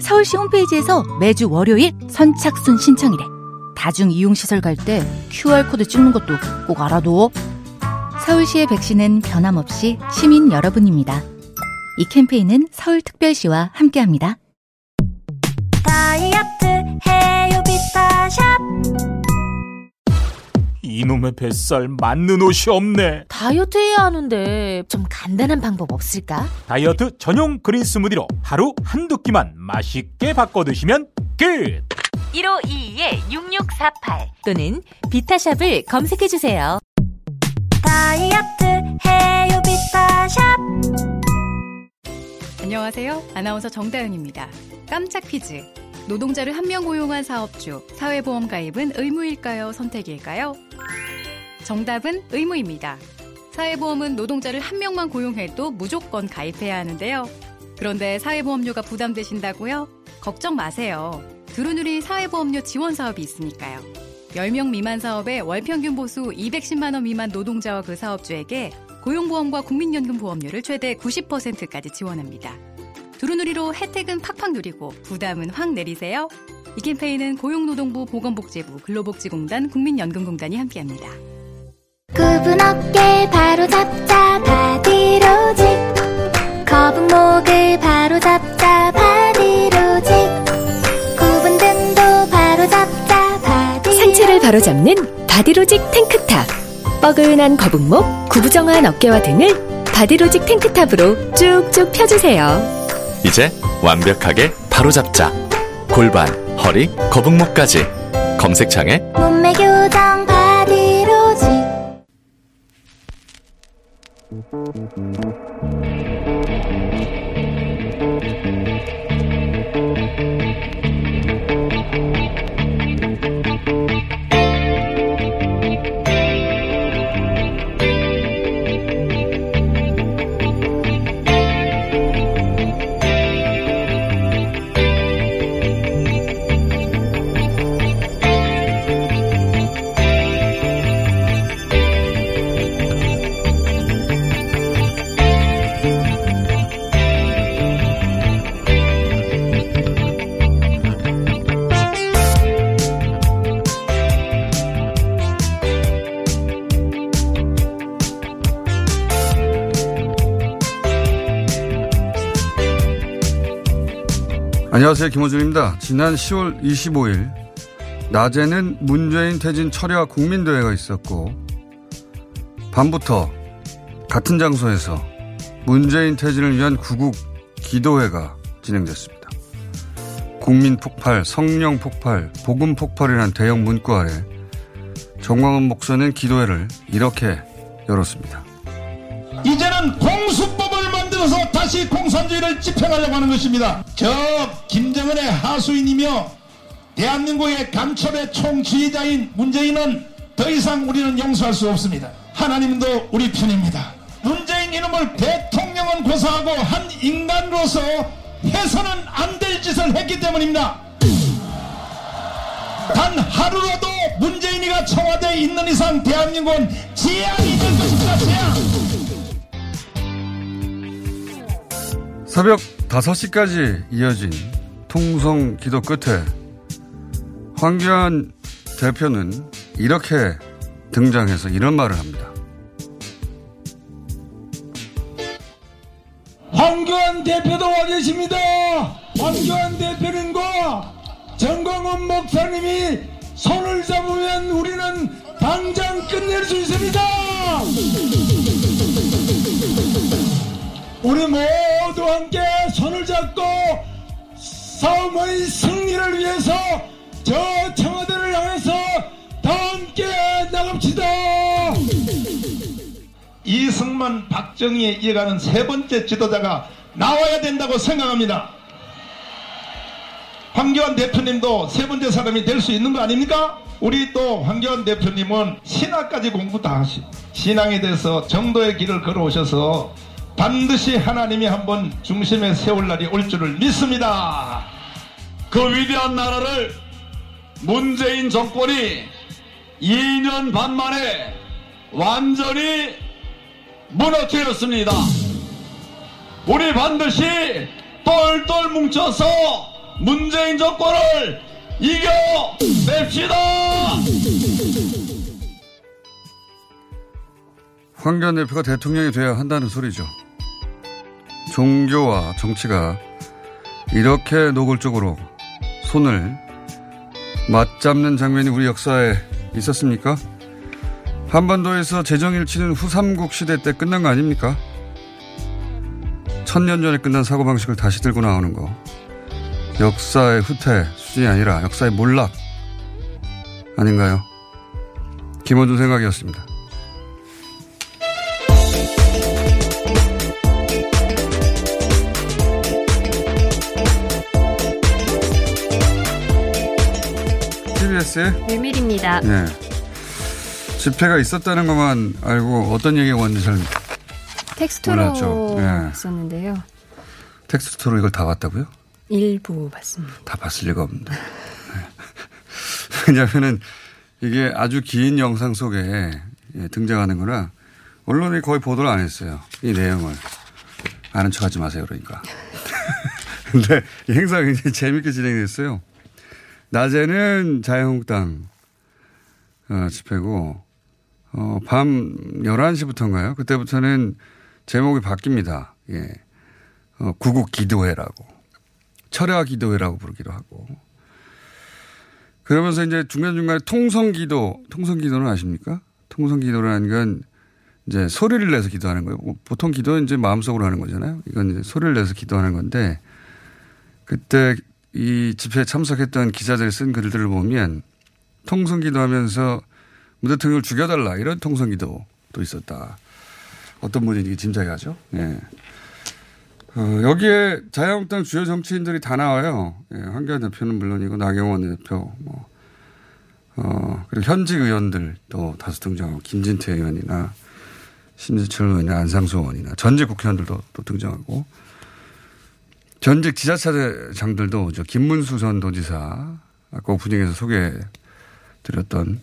서울시 홈페이지에서 매주 월요일 선착순 신청이래. 다중 이용시설 갈 때 QR코드 찍는 것도 꼭 알아둬. 서울시의 백신은 변함없이 시민 여러분입니다. 이 캠페인은 서울특별시와 함께합니다. 다이어트 해요 비타샵 이놈의 뱃살 맞는 옷이 없네. 다이어트 해야 하는데 좀 간단한 방법 없을까? 다이어트 전용 그린 스무디로 하루 한두 끼만 맛있게 바꿔 드시면 끝. 1522-6648 또는 비타샵을 검색해 주세요. 다이어트 해요 비타샵 안녕하세요. 아나운서 정다은입니다. 깜짝 퀴즈. 노동자를 한 명 고용한 사업주, 사회보험 가입은 의무일까요? 선택일까요? 정답은 의무입니다. 사회보험은 노동자를 한 명만 고용해도 무조건 가입해야 하는데요. 그런데 사회보험료가 부담되신다고요? 걱정 마세요. 두루누리 사회보험료 지원 사업이 있으니까요. 10명 미만 사업에 월평균 보수 210만 원 미만 노동자와 그 사업주에게 고용보험과 국민연금 보험료를 최대 90%까지 지원합니다. 두루누리로 혜택은 팍팍 누리고 부담은 확 내리세요. 이 캠페인은 고용노동부 보건복지부 근로복지공단 국민연금공단이 함께합니다. 굽은 어깨 바로 잡자 바디로직 거북목을 바로 잡자 바디로직 굽은 등도 바로 잡자 바디 상체를 바로 잡는 바디로직 탱크탑 뻐근한 거북목, 구부정한 어깨와 등을 바디로직 탱크탑으로 쭉쭉 펴주세요 이제 완벽하게 바로잡자. 골반, 허리, 거북목까지. 검색창에 몸매 교정 바디로직 안녕하세요. 김호준입니다. 지난 10월 25일 낮에는 문재인 퇴진 철야 국민대회가 있었고 밤부터 같은 장소에서 문재인 퇴진을 위한 구국 기도회가 진행됐습니다. 국민 폭발, 성령 폭발, 복음 폭발이라는 대형 문구 아래 정광훈 목사는 기도회를 이렇게 열었습니다. 이제는 공수 법을 만들어서 다시 공산주의를 집행하려고 하는 것입니다. 저 김정은의 하수인이며 대한민국의 간첩의 총지휘자인 문재인은 더 이상 우리는 용서할 수 없습니다. 하나님도 우리 편입니다. 문재인 이놈을 대통령은 고사하고 한 인간으로서 해서는 안 될 짓을 했기 때문입니다. 단 하루라도 문재인이가 청와대에 있는 이상 대한민국은 재앙이 될 것입니다. 재앙. 새벽 5시까지 이어진 통성 기도 끝에 황교안 대표는 이렇게 등장해서 이런 말을 합니다. 황교안 대표도 와 계십니다. 황교안 대표님과 정광훈 목사님이 손을 잡으면 우리는 당장 끝낼 수 있습니다. 우리 모두 함께 손을 잡고 싸움의 승리를 위해서 저 청와대를 향해서 다 함께 나갑시다. 이승만 박정희에 이어가는 세 번째 지도자가 나와야 된다고 생각합니다. 황교안 대표님도 세 번째 사람이 될 수 있는 거 아닙니까? 우리 또 황교안 대표님은 신학까지 공부 다 하시. 신앙에 대해서 정도의 길을 걸어오셔서 반드시 하나님이 한번 중심에 세울 날이 올 줄을 믿습니다. 그 위대한 나라를 문재인 정권이 2년 반 만에 완전히 무너뜨렸습니다. 우리 반드시 똘똘 뭉쳐서 문재인 정권을 이겨냅시다! 황교안 대표가 대통령이 돼야 한다는 소리죠. 종교와 정치가 이렇게 노골적으로 손을 맞잡는 장면이 우리 역사에 있었습니까? 한반도에서 재정일치는 후삼국 시대 때 끝난 거 아닙니까? 천년 전에 끝난 사고방식을 다시 들고 나오는 거. 역사의 후퇴 수준이 아니라 역사의 몰락 아닌가요? 김원준 생각이었습니다. TBS의 유밀입니다. 네. 집회가 있었다는 것만 알고 어떤 얘기가 왔는지 잘 텍스트로 몰랐죠. 네. 텍스트로 이걸 다 봤다고요? 일부 봤습니다. 다 봤을 리가 없는데. 네. 왜냐면은 이게 아주 긴 영상 속에 예, 등장하는 거라 언론이 거의 보도를 안 했어요. 이 내용을. 아는 척 하지 마세요. 그러니까. 근데 이 행사가 굉장히 재밌게 진행됐어요. 낮에는 자유한국당 어, 집회고 어, 밤 11시부터인가요? 그때부터는 제목이 바뀝니다. 예. 어, 구국 기도회라고. 철야 기도회라고 부르기도 하고. 그러면서 이제 중간중간에 통성 기도, 통성 기도는 아십니까? 통성 기도라는 건 이제 소리를 내서 기도하는 거예요. 뭐 보통 기도는 이제 마음속으로 하는 거잖아요. 이건 이제 소리를 내서 기도하는 건데 그때 이 집회에 참석했던 기자들이 쓴 글들을 보면 통성 기도 하면서 문 대통령을 죽여달라 이런 통성 기도도 있었다. 어떤 분이 짐작이 가죠. 예. 어, 여기에 자유한국당 주요 정치인들이 다 나와요. 예, 황교안 대표는 물론이고 나경원 대표, 뭐, 어, 그리고 현직 의원들도 다수 등장하고 김진태 의원이나 심지철 의원이나 안상수 의원이나 전직 국회의원들도 또 등장하고 전직 지자체장들도 오죠. 김문수 전 도지사 아까 오프닝에서 소개해 드렸던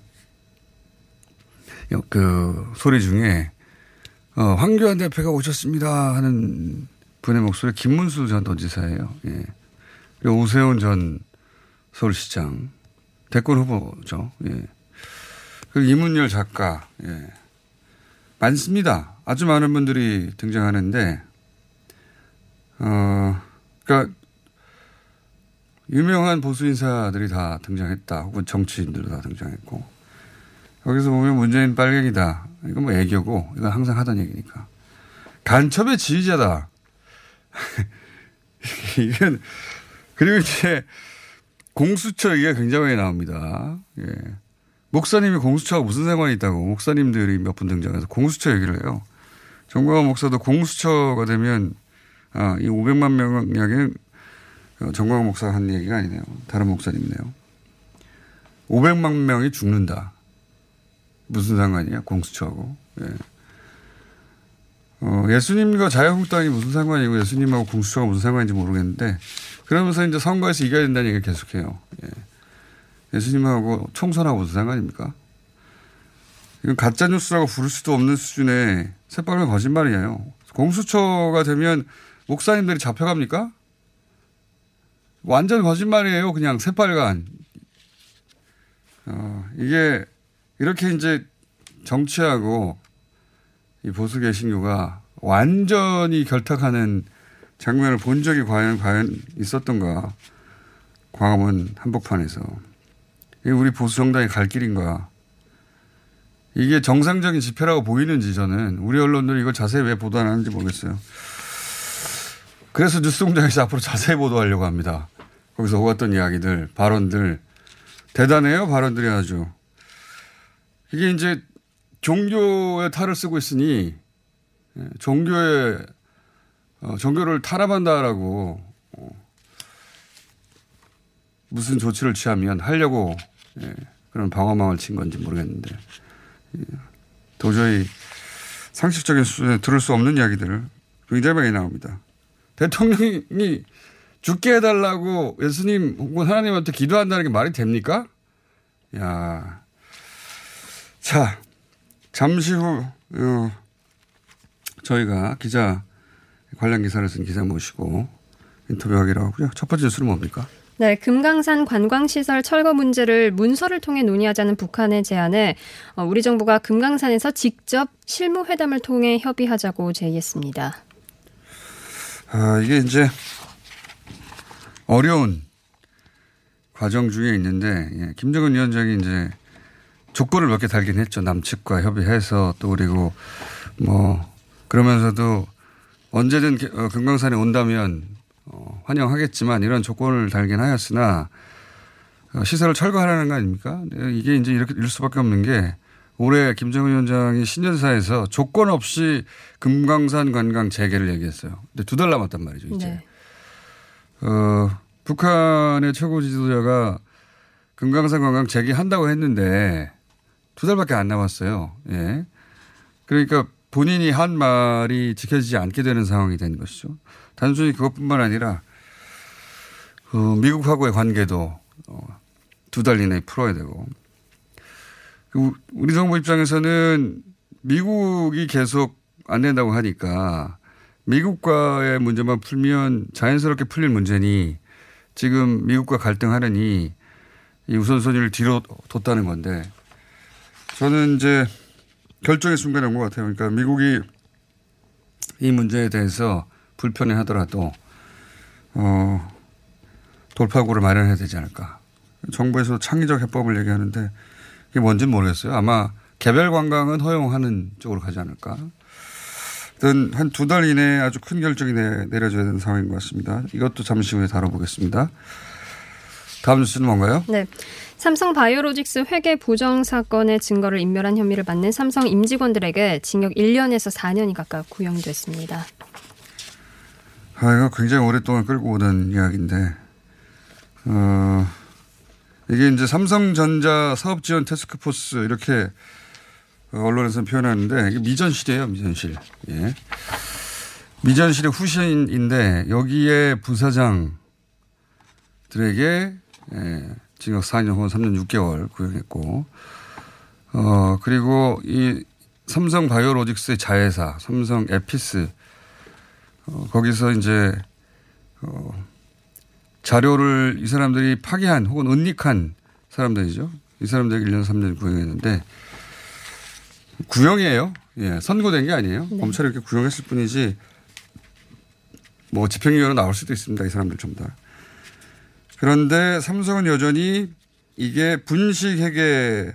그 소리 중에 어, 황교안 대표가 오셨습니다 하는 분의 목소리 김문수 전 도지사예요. 예. 그리고 오세훈 전 서울시장 대권 후보죠. 예. 그리고 이문열 작가 예. 많습니다. 아주 많은 분들이 등장하는데 어 그러니까 유명한 보수 인사들이 다 등장했다. 혹은 정치인들도 다 등장했고 여기서 보면 문재인 빨갱이다. 이건 뭐 애교고 이건 항상 하던 얘기니까 간첩의 지휘자다. 이건 그리고 이제 공수처 얘기가 굉장히 나옵니다. 예. 목사님이 공수처가 무슨 상관이 있다고 목사님들이 몇 분 등장해서 공수처 얘기를 해요. 정광훈 목사도 공수처가 되면 아, 이 500만 명 이야기는 정광훈 목사가 한 얘기가 아니네요. 다른 목사님이네요. 500만 명이 죽는다. 무슨 상관이야 공수처하고. 예. 어, 예수님과 자유한국당이 무슨 상관이고 예수님하고 공수처가 무슨 상관인지 모르겠는데 그러면서 이제 선거에서 이겨야 된다는 얘기를 계속해요. 예. 예수님하고 총선하고 무슨 상관입니까? 이건 가짜뉴스라고 부를 수도 없는 수준의 새빨간 거짓말이에요. 공수처가 되면 목사님들이 잡혀갑니까? 완전 거짓말이에요. 그냥 새빨간. 어, 이게 이렇게 이제 정치하고 이 보수 개신교가 완전히 결탁하는 장면을 본 적이 과연, 과연 있었던가. 광화문 한복판에서. 이게 우리 보수 정당의 갈 길인가. 이게 정상적인 집회라고 보이는지 저는 우리 언론들이 이걸 자세히 왜 보도 안 하는지 모르겠어요. 그래서 뉴스 공장에서 앞으로 자세히 보도하려고 합니다. 거기서 오갔던 이야기들, 발언들. 대단해요, 발언들이 아주. 이게 이제 종교의 탈을 쓰고 있으니 예, 종교의 어, 종교를 탄압한다라고 어, 무슨 조치를 취하면 하려고 예, 그런 방어망을 친 건지 모르겠는데 예, 도저히 상식적인 수준에 들을 수 없는 이야기들을 굉장히 많이 나옵니다. 대통령이 죽게 해달라고 예수님 혹은 하나님한테 기도한다는 게 말이 됩니까? 야. 자, 잠시 후, 어, 저희가 기자, 관련 기사를 쓴 기자 모시고 인터뷰하기로 하고요. 첫 번째 뉴스는 뭡니까? 네, 금강산 관광시설 철거 문제를 문서를 통해 논의하자는 북한의 제안에 어, 우리 정부가 금강산에서 직접 실무회담을 통해 협의하자고 제의했습니다. 아, 이게 이제 어려운 과정 중에 있는데, 예, 김정은 위원장이 이제 조건을 몇 개 달긴 했죠. 남측과 협의해서 또 그리고 뭐, 그러면서도 언제든 게- 어, 금강산에 온다면 어, 환영하겠지만 이런 조건을 달긴 하였으나 어, 시설을 철거하라는 거 아닙니까? 네, 이게 이제 이렇게 일 수밖에 없는 게 올해 김정은 위원장이 신년사에서 조건 없이 금강산 관광 재개를 얘기했어요. 근데 두 달 남았단 말이죠, 이제. 네. 어, 북한의 최고 지도자가 금강산 관광 재개한다고 했는데 두 달밖에 안 남았어요. 예. 그러니까 본인이 한 말이 지켜지지 않게 되는 상황이 된 것이죠. 단순히 그것뿐만 아니라 어, 미국하고의 관계도 어, 두 달 이내에 풀어야 되고 그 우리 정부 입장에서는 미국이 계속 안 된다고 하니까 미국과의 문제만 풀면 자연스럽게 풀릴 문제니 지금 미국과 갈등하느니 이 우선순위를 뒤로 뒀다는 건데 저는 이제 결정의 순간에 온것 같아요. 그러니까 미국이 이 문제에 대해서 불편해 하더라도 어, 돌파구를 마련해야 되지 않을까. 정부에서 창의적 해법을 얘기하는데 그게 뭔지는 모르겠어요. 아마 개별 관광은 허용하는 쪽으로 가지 않을까. 한두 달 이내에 아주 큰 결정이 내, 내려져야 되는 상황인 것 같습니다. 이것도 잠시 후에 다뤄보겠습니다. 다음 뉴스는 뭔가요? 네. 삼성 바이오로직스 회계 부정 사건의 증거를 인멸한 혐의를 받는 삼성 임직원들에게 징역 1년에서 4년이 가까이 구형됐습니다. 아, 이거 굉장히 오랫동안 끌고 오던 이야기인데, 어, 이게 이제 삼성전자 사업지원 테스크포스 이렇게 언론에서 표현하는데 이게 미전실이에요, 미전실. 예. 미전실의 후신인데 여기에 부사장들에게 예, 징역 4년 혹은 3년 6개월 구형했고, 어, 그리고 이 삼성 바이오로직스의 자회사, 삼성 에피스, 어, 거기서 이제, 어, 자료를 이 사람들이 파기한 혹은 은닉한 사람들이죠. 이 사람들에게 1년 3년 구형했는데, 구형이에요. 예, 선고된 게 아니에요. 네. 검찰이 이렇게 구형했을 뿐이지, 뭐 집행유예로 나올 수도 있습니다. 이 사람들 전부 다. 그런데 삼성은 여전히 이게 분식 회계를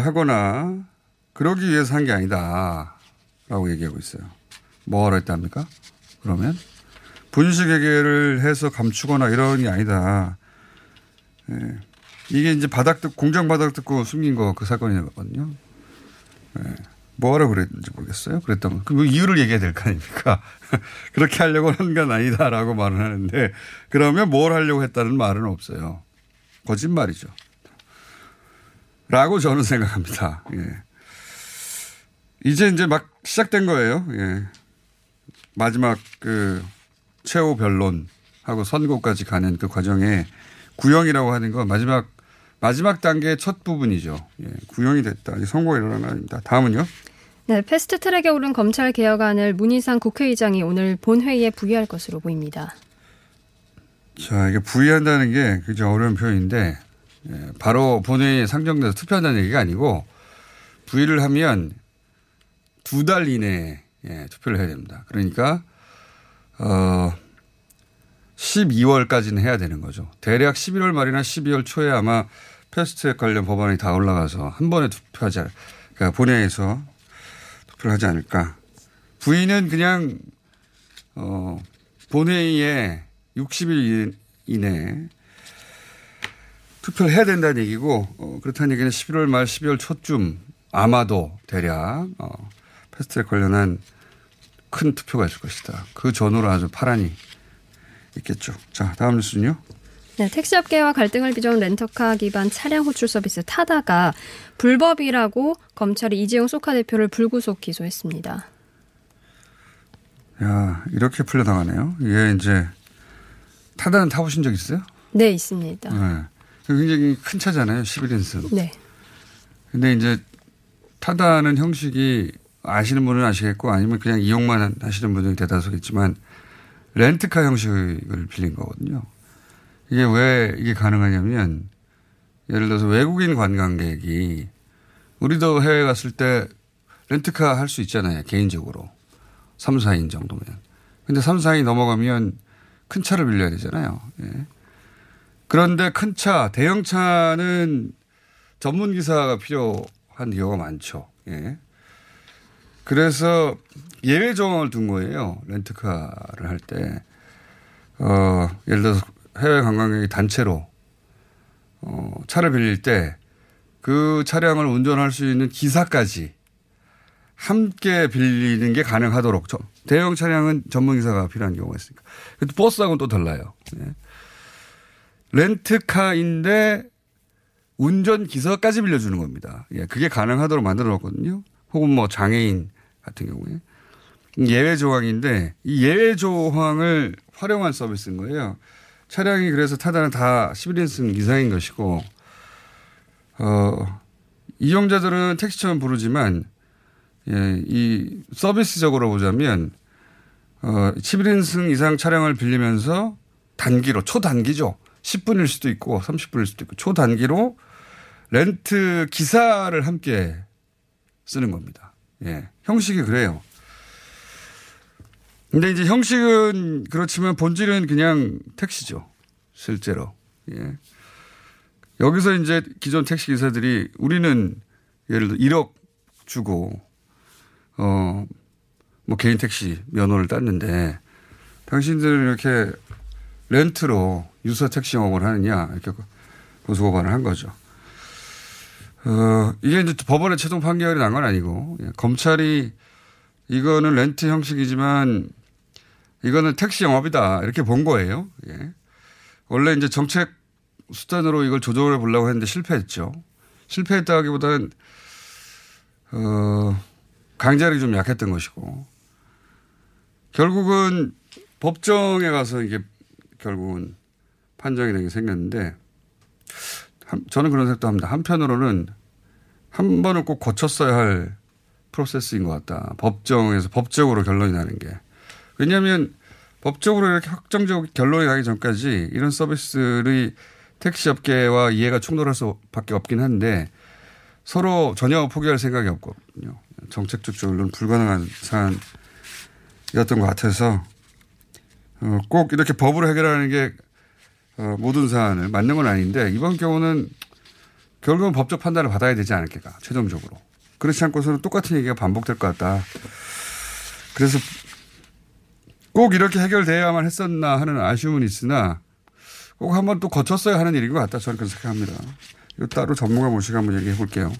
하거나 그러기 위해서 한 게 아니다. 라고 얘기하고 있어요. 뭐하러 했답니까? 그러면? 분식 회계를 해서 감추거나 이런 게 아니다. 예. 이게 이제 바닥 듣고, 공장 바닥 듣고 숨긴 거 그 사건이거든요. 예. 뭐하러 그랬는지 모르겠어요. 그랬다면. 그 이유를 얘기해야 될 거 아닙니까? 그렇게 하려고 한 건 아니다라고 말을 하는데 그러면 뭘 하려고 했다는 말은 없어요. 거짓말이죠. 라고 저는 생각합니다. 예. 이제 이제 막 시작된 거예요. 예. 마지막 그 최후 변론하고 선고까지 가는 그 과정에 구형이라고 하는 건 마지막 마지막 단계의 첫 부분이죠. 예. 구형이 됐다. 이제 선고가 일어난 거 아닙니다. 다음은요. 네, 패스트 트랙에 오른 검찰 개혁안을 문희상 국회의장이 오늘 본회의에 부의할 것으로 보입니다. 자, 이게 부의한다는 게 굉장히 어려운 표현인데, 예, 바로 본회의에 상정돼서 투표한다는 얘기가 아니고, 부의를 하면 두 달 이내에 예, 투표를 해야 됩니다. 그러니까, 어, 12월까지는 해야 되는 거죠. 대략 11월 말이나 12월 초에 아마 패스트트랙 관련 법안이 다 올라가서 한 번에 투표하지 않, 그러니까 본회의에서 투표를 하지 않을까. 부의는 그냥, 어, 본회의에 60일 이내에 투표를 해야 된다는 얘기고 어, 그렇다는 얘기는 11월 말 12월 초쯤 아마도 대략 어, 패스트트랙 관련한 큰 투표가 있을 것이다. 그 전후로 아주 파란이 있겠죠. 자 다음 뉴스는요. 네, 택시업계와 갈등을 빚어온 렌터카 기반 차량 호출 서비스 타다가 불법이라고 검찰이 이재용 소카 대표를 불구속 기소했습니다. 야, 이렇게 풀려나가네요. 이게 이제 타다는 타보신 적 있어요? 네, 있습니다. 네. 굉장히 큰 차잖아요. 11인승. 네. 근데 이제 타다는 형식이 아시는 분은 아시겠고 아니면 그냥 이용만 하시는 분들이 대다수겠지만 렌트카 형식을 빌린 거거든요. 이게 왜 이게 가능하냐면 예를 들어서 외국인 관광객이 우리도 해외 갔을 때 렌트카 할 수 있잖아요. 개인적으로. 3, 4인 정도면. 근데 3, 4인 넘어가면 큰 차를 빌려야 되잖아요. 예. 그런데 큰 차, 대형 차는 전문 기사가 필요한 경우가 많죠. 예. 그래서 예외 조항을 둔 거예요. 렌트카를 할 때. 어, 예를 들어서 해외 관광객이 단체로 어, 차를 빌릴 때 그 차량을 운전할 수 있는 기사까지 함께 빌리는 게 가능하도록 저, 대형 차량은 전문 기사가 필요한 경우가 있으니까. 근데 버스하고는 또 달라요. 예. 렌트카인데 운전 기사까지 빌려주는 겁니다. 예, 그게 가능하도록 만들어 놨거든요. 혹은 뭐 장애인 같은 경우에. 예외 조항인데 이 예외 조항을 활용한 서비스인 거예요. 차량이 그래서 타다는 다 11인승 이상인 것이고, 어, 이용자들은 택시처럼 부르지만, 예, 이 서비스적으로 보자면, 어, 11인승 이상 차량을 빌리면서 단기로, 초단기죠. 10분일 수도 있고 30분일 수도 있고 초단기로 렌트 기사를 함께 쓰는 겁니다. 예. 형식이 그래요. 근데 이제 형식은 그렇지만 본질은 그냥 택시죠. 실제로. 예. 여기서 이제 기존 택시 기사들이 우리는 예를 들어 1억 주고 어, 뭐 개인 택시 면허를 땄는데 당신들은 이렇게 렌트로 유서 택시 영업을 하느냐 이렇게 고소고발을 한 거죠. 어, 이게 이제 법원의 최종 판결이 난 건 아니고 예, 검찰이 이거는 렌트 형식이지만 이거는 택시 영업이다 이렇게 본 거예요. 예. 원래 이제 정책 수단으로 이걸 조정해 보려고 했는데 실패했죠. 실패했다기보다는 어, 강제력이 좀 약했던 것이고 결국은 법정에 가서 이게 결국은 판정이 되게 생겼는데 저는 그런 생각도 합니다. 한편으로는 한 번은 꼭 거쳤어야 할 프로세스인 것 같다. 법정에서 법적으로 결론이 나는 게. 왜냐하면 법적으로 이렇게 확정적 결론이 나기 전까지 이런 서비스를 택시업계와 이해가 충돌할 수밖에 없긴 한데 서로 전혀 포기할 생각이 없거든요. 정책적 조율은 불가능한 사안이었던 것 같아서 어, 꼭 이렇게 법으로 해결하는 게 어, 모든 사안을 맞는 건 아닌데 이번 경우는 결국은 법적 판단을 받아야 되지 않을까 최종적으로 그렇지 않고서는 똑같은 얘기가 반복될 것 같다. 그래서 꼭 이렇게 해결돼야만 했었나 하는 아쉬움은 있으나 꼭 한번 또 거쳤어야 하는 일인 것 같다. 저는 그렇게 생각합니다. 이거 따로 전문가 모시고 한번 얘기해 볼게요.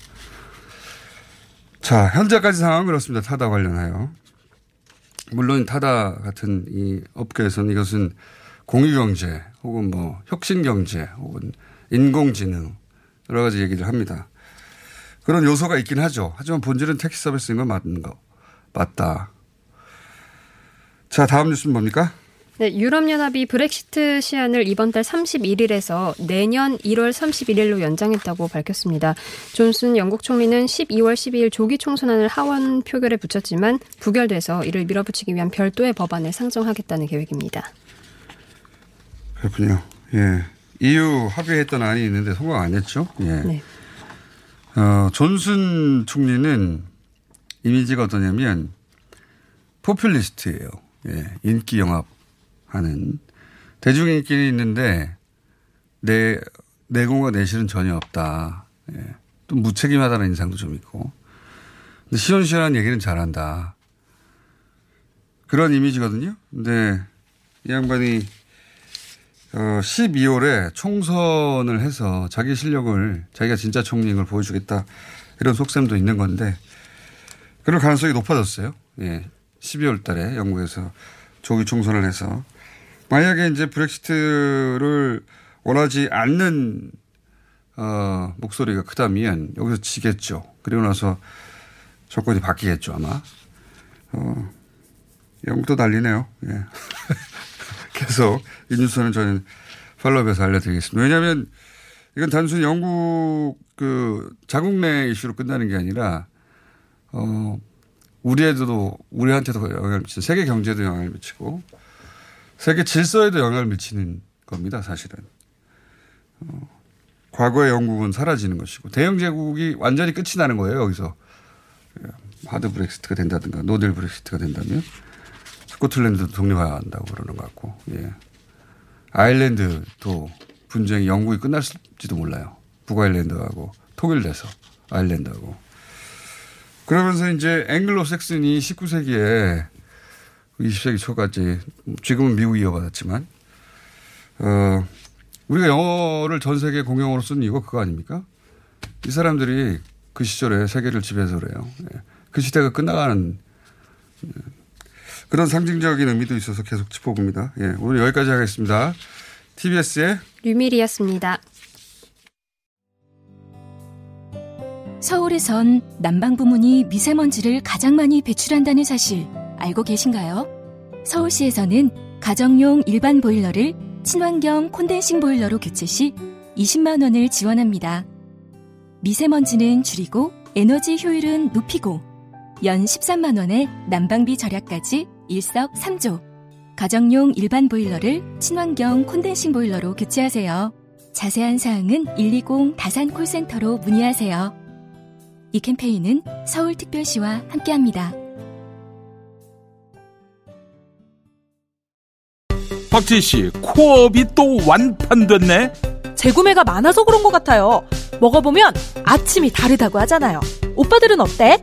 자, 현재까지 상황은 그렇습니다. 타다 관련하여. 물론 타다 같은 이 업계에서는 이것은 공유경제 혹은 뭐 혁신경제 혹은 인공지능 여러 가지 얘기를 합니다. 그런 요소가 있긴 하죠. 하지만 본질은 택시 서비스인 건 맞는 거 맞다. 자 다음 뉴스는 뭡니까? 네, 유럽연합이 브렉시트 시한을 이번 달 31일에서 내년 1월 31일로 연장했다고 밝혔습니다. 존슨 영국 총리는 12월 12일 조기 총선안을 하원 표결에 붙였지만 부결돼서 이를 밀어붙이기 위한 별도의 법안을 상정하겠다는 계획입니다. 그렇군요. 예. EU 합의했던 안이 있는데 통과 안 했죠? 예. 네. 어, 존슨 총리는 이미지가 어떠냐면 포퓰리스트예요. 예. 인기 영합 하는 대중 인기는 있는데 내 내공과 내실은 전혀 없다. 예. 또 무책임하다는 인상도 좀 있고. 근데 시원시원한 얘기는 잘한다. 그런 이미지거든요. 근데 이 양반이 어 12월에 총선을 해서 자기 실력을 자기가 진짜 총리인 걸 보여주겠다 이런 속셈도 있는 건데 그럴 가능성이 높아졌어요. 예. 12월 달에 영국에서 조기 총선을 해서 만약에 이제 브렉시트를 원하지 않는 어, 목소리가 크다면 여기서 지겠죠. 그리고 나서 조건이 바뀌겠죠 아마. 어, 영국도 난리네요. 예. 계속 이 뉴스는 저는 팔로우에서 알려드리겠습니다. 왜냐하면 이건 단순히 영국 그 자국 내 이슈로 끝나는 게 아니라 어 우리에도 우리한테도 영향을 미치고 세계 경제도 영향을 미치고 세계 질서에도 영향을 미치는 겁니다. 사실은 어, 과거의 영국은 사라지는 것이고 대영 제국이 완전히 끝이 나는 거예요. 여기서 예, 하드 브렉시트가 된다든가 노델 브렉시트가 된다면 스코틀랜드도 독립한다고 그러는 것 같고 예. 아일랜드도 분쟁이 영국이 끝날지도 몰라요. 북아일랜드하고 통일돼서 아일랜드하고. 그러면서 이제 앵글로 섹슨이 19세기에 20세기 초까지 지금은 미국이 이어받았지만 어 우리가 영어를 전 세계 공용어로 쓰는 이유가 그거 아닙니까? 이 사람들이 그 시절에 세계를 지배해서 그래요. 예. 그 시대가 끝나가는 예. 그런 상징적인 의미도 있어서 계속 짚어봅니다. 예. 오늘 여기까지 하겠습니다. TBS의 류밀이었습니다. 서울에선 난방 부문이 미세먼지를 가장 많이 배출한다는 사실 알고 계신가요? 서울시에서는 가정용 일반 보일러를 친환경 콘덴싱 보일러로 교체 시 20만 원을 지원합니다. 미세먼지는 줄이고 에너지 효율은 높이고 연 13만 원의 난방비 절약까지 일석삼조. 가정용 일반 보일러를 친환경 콘덴싱 보일러로 교체하세요. 자세한 사항은 120 다산 콜센터로 문의하세요. 이 캠페인은 서울특별시와 함께합니다. 박진 씨, 코업이 또 완판됐네. 재구매가 많아서 그런 것 같아요. 먹어보면 아침이 다르다고 하잖아요. 오빠들은 어때?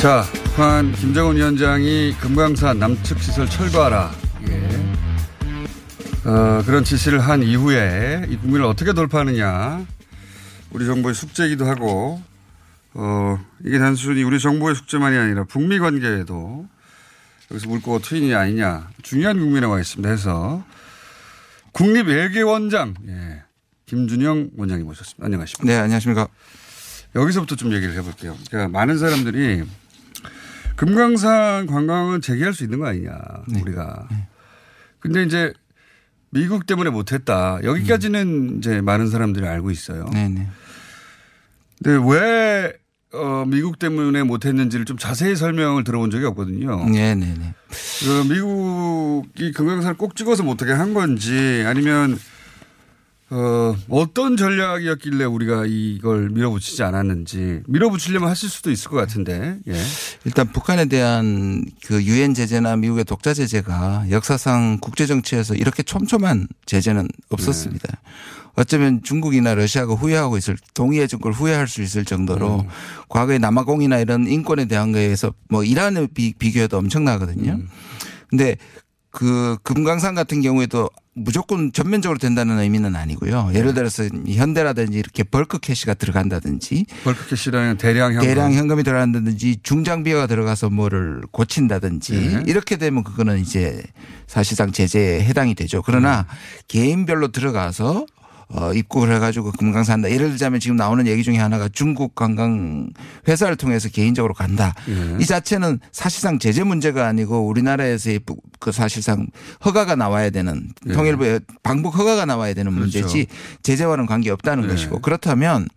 자, 북한 김정은 위원장이 금강산 남측 시설 철거하라. 예. 어, 그런 지시를 한 이후에 이 국민을 어떻게 돌파하느냐. 우리 정부의 숙제이기도 하고, 어, 이게 단순히 우리 정부의 숙제만이 아니라 북미 관계에도 여기서 물꼬가 트이냐 아니냐. 중요한 국민에 와 있습니다. 해서 국립외교원장, 예. 김준영 원장님 모셨습니다. 안녕하십니까. 네, 안녕하십니까. 여기서부터 좀 얘기를 해볼게요. 그러니까 많은 사람들이 금강산 관광은 재개할 수 있는 거 아니냐, 우리가. 근데 이제 미국 때문에 못했다. 여기까지는 이제 많은 사람들이 알고 있어요. 네네. 근데 왜 어, 미국 때문에 못했는지를 좀 자세히 설명을 들어본 적이 없거든요. 네네네. 그 미국이 금강산을 꼭 찍어서 못하게 한 건지 아니면 어, 어떤 전략이었길래 우리가 이걸 밀어붙이지 않았는지 밀어붙이려면 하실 수도 있을 것 같은데. 예. 일단 북한에 대한 그 유엔 제재나 미국의 독자 제재가 역사상 국제 정치에서 이렇게 촘촘한 제재는 없었습니다. 네. 어쩌면 중국이나 러시아가 후회하고 있을 동의해 준 걸 후회할 수 있을 정도로 음. 과거에 남아공이나 이런 인권에 대한 거에서 뭐 이란의 비, 비교해도 엄청나거든요. 음. 근데 그 금강산 같은 경우에도 무조건 전면적으로 된다는 의미는 아니고요. 네. 예를 들어서 현대라든지 이렇게 bulk cash가 들어간다든지 bulk cash라는 대량 현금. 대량 현금이 들어간다든지 중장비가 들어가서 뭐를 고친다든지 네. 이렇게 되면 그거는 이제 사실상 제재에 해당이 되죠. 그러나 네. 개인별로 들어가서 어, 입국을 해가지고 금강산 한다. 예를 들자면 지금 나오는 얘기 중에 하나가 중국 관광 회사를 통해서 개인적으로 간다. 예. 이 자체는 사실상 제재 문제가 아니고 우리나라에서의 부- 그 사실상 허가가 나와야 되는 예. 통일부의 방북 허가가 나와야 되는 그렇죠. 문제지 제재와는 관계 없다는 예. 것이고 그렇다면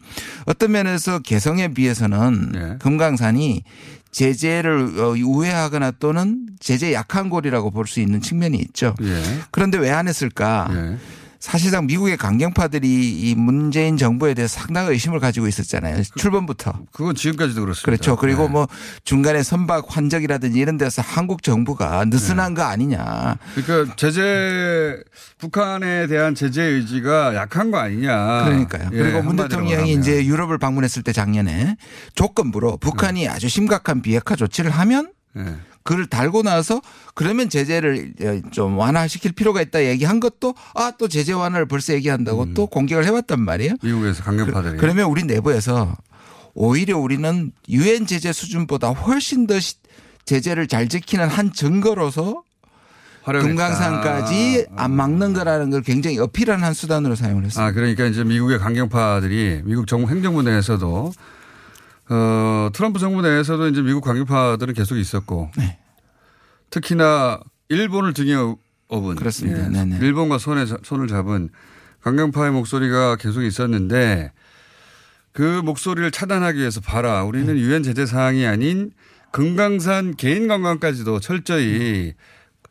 어떤 면에서 개성에 비해서는 예. 금강산이 제재를 어, 우회하거나 또는 제재 약한 골이라고 볼 수 있는 측면이 있죠. 예. 그런데 왜 안 했을까? 예. 사실상 미국의 강경파들이 이 문재인 정부에 대해서 상당한 의심을 가지고 있었잖아요. 출범부터. 그건 지금까지도 그렇습니다. 그렇죠. 그리고 네. 뭐 중간에 선박 환적이라든지 이런 데서 한국 정부가 느슨한 거 아니냐. 그러니까 제재 북한에 대한 제재 의지가 약한 거 아니냐. 그러니까요. 예, 그리고 문 대통령이. 이제 유럽을 방문했을 때 작년에 조건부로 북한이 아주 심각한 비핵화 조치를 하면 예. 그를 달고 나서 그러면 제재를 좀 완화시킬 필요가 있다 얘기한 것도 아 또 제재 완화를 벌써 얘기한다고 음. 또 공격을 해왔단 말이에요. 미국에서 강경파들이. 그러면 우리 내부에서 오히려 우리는 유엔 제재 수준보다 훨씬 더 시- 제재를 잘 지키는 한 증거로서. 금강산까지 안 막는 거라는 걸 굉장히 어필하는 한 수단으로 사용을 했습니다. 아, 그러니까 이제 미국의 강경파들이 미국 정부 행정부 내에서도 어, 트럼프 정부 내에서도 이제 미국 강경파들은 계속 있었고 네. 특히나 일본을 등에 업은 그렇습니다. 예, 네네. 일본과 손에 자- 손을 잡은 강경파의 목소리가 계속 있었는데 그 목소리를 차단하기 위해서 봐라. 우리는 네. 유엔 제재 사항이 아닌 금강산 개인 관광까지도 철저히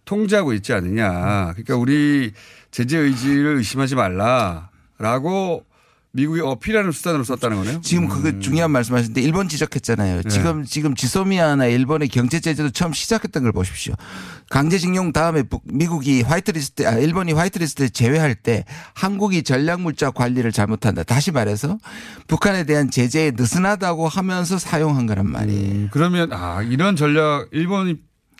통제하고 있지 않느냐. 그러니까 우리 제재 의지를 의심하지 말라라고 미국이 어필하는 수단으로 썼다는 거네요. 지금 그거 중요한 말씀하셨는데 일본 지적했잖아요. 지금 지금 지소미아나 일본의 경제 제재도 처음 시작했던 걸 보십시오. 강제징용 다음에 북- 미국이 화이트리스트, 아, 일본이 화이트리스트에 제외할 때 한국이 전략물자 관리를 잘못한다. 다시 말해서 북한에 대한 제재에 느슨하다고 하면서 사용한 거란 말이에요. 음, 그러면 아 이런 전략 일본이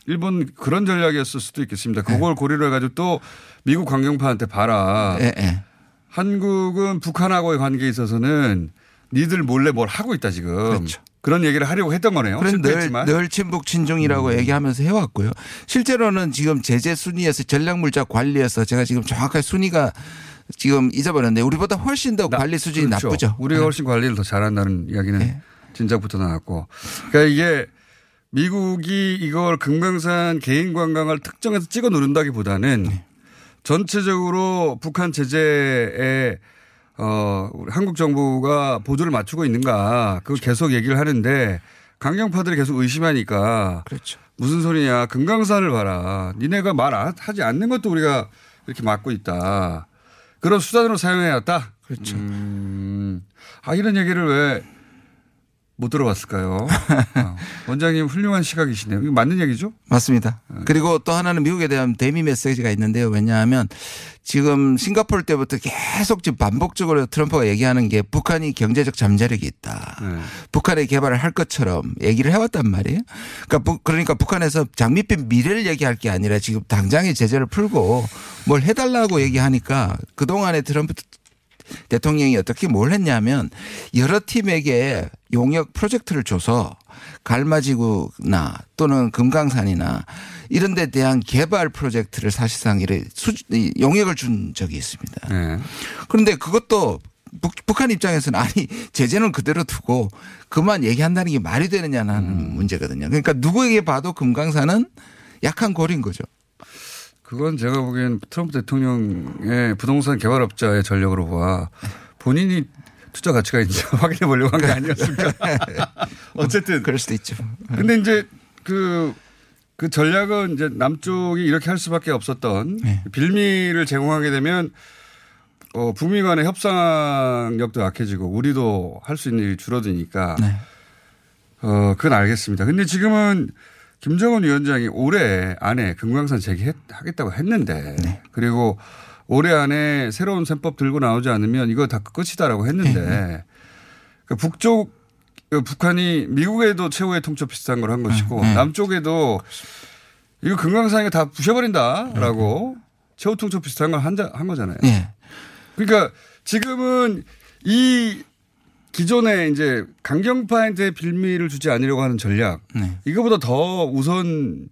일본 그런 전략이었을 수도 있겠습니다. 그걸 고리로 해가지고 또 미국 강경파한테 봐라. 예, 예. 한국은 북한하고의 관계에 있어서는 니들 몰래 뭘 하고 있다 지금. 그런 얘기를 하려고 했던 거네요. 그런 늘. 늘 친북 친중이라고 얘기하면서 해왔고요. 실제로는 지금 제재 순위에서 전략물자 관리에서 제가 지금 정확하게 순위가 지금 잊어버렸는데 우리보다 훨씬 더 관리 수준이 그렇죠. 나쁘죠. 우리가 네. 훨씬 관리를 더 잘한다는 이야기는 진작부터 나왔고. 그러니까 이게 미국이 이걸 금강산 개인 관광을 특정해서 찍어 누른다기보다는 네. 전체적으로 북한 제재에 어, 한국 정부가 보조를 맞추고 있는가 그걸. 계속 얘기를 하는데 강경파들이 계속 의심하니까 그렇죠. 무슨 소리냐 금강산을 봐라 니네가 말 안- 하지 않는 것도 우리가 이렇게 막고 있다 그런 수단으로 사용해왔다 그렇죠. 음. 아 이런 얘기를 왜 못 들어봤을까요? 어. 원장님 훌륭한 시각이시네요. 이거 맞는 얘기죠? 맞습니다. 그리고 또 하나는 미국에 대한 대미 메시지가 있는데요. 왜냐하면 지금 싱가포르 때부터 계속 지금 반복적으로 트럼프가 얘기하는 게 북한이 경제적 잠재력이 있다. 네. 북한의 개발을 할 것처럼 얘기를 해왔단 말이에요. 그러니까, 북- 그러니까 북한에서 장밋빛 미래를 얘기할 게 아니라 지금 당장의 제재를 풀고 뭘 해달라고 얘기하니까 그동안에 트럼프 대통령이 어떻게 뭘 했냐면 여러 팀에게 용역 프로젝트를 줘서 갈마지구나 또는 금강산이나 이런 데 대한 개발 프로젝트를 사실상 이래 수, 이 용역을 준 적이 있습니다. 네. 그런데 그것도 북, 북한 입장에서는 아니 제재는 그대로 두고 그만 얘기한다는 게 말이 되느냐는 음. 문제거든요. 그러니까 누구에게 봐도 금강산은 약한 골인 거죠. 그건 제가 보기엔 트럼프 대통령의 부동산 개발업자의 전력으로 봐 본인이 투자 가치가 있는지 확인해 보려고 한 게 아니었을까. 어쨌든. 그럴 수도 있죠. 근데 이제 그, 그 전략은 이제 남쪽이 이렇게 할 수밖에 없었던 네. 빌미를 제공하게 되면 어, 북미 간의 협상력도 약해지고 우리도 할 수 있는 일이 줄어드니까 네. 어, 그건 알겠습니다. 근데 지금은 김정은 위원장이 올해 안에 금강산 재개하겠다고 했는데 네. 그리고 올해 안에 새로운 셈법 들고 나오지 않으면 이거 다 끝이다라고 했는데 그 북쪽 그 북한이 미국에도 최후의 통첩 비슷한 걸 한 것이고 네. 남쪽에도 이거 금강산이 다 부셔버린다라고 최후 통첩 비슷한 걸한한 거잖아요. 네. 그러니까 지금은 이 기존에 이제 강경파한테 빌미를 주지 않으려고 하는 전략 네. 이거보다 더 우선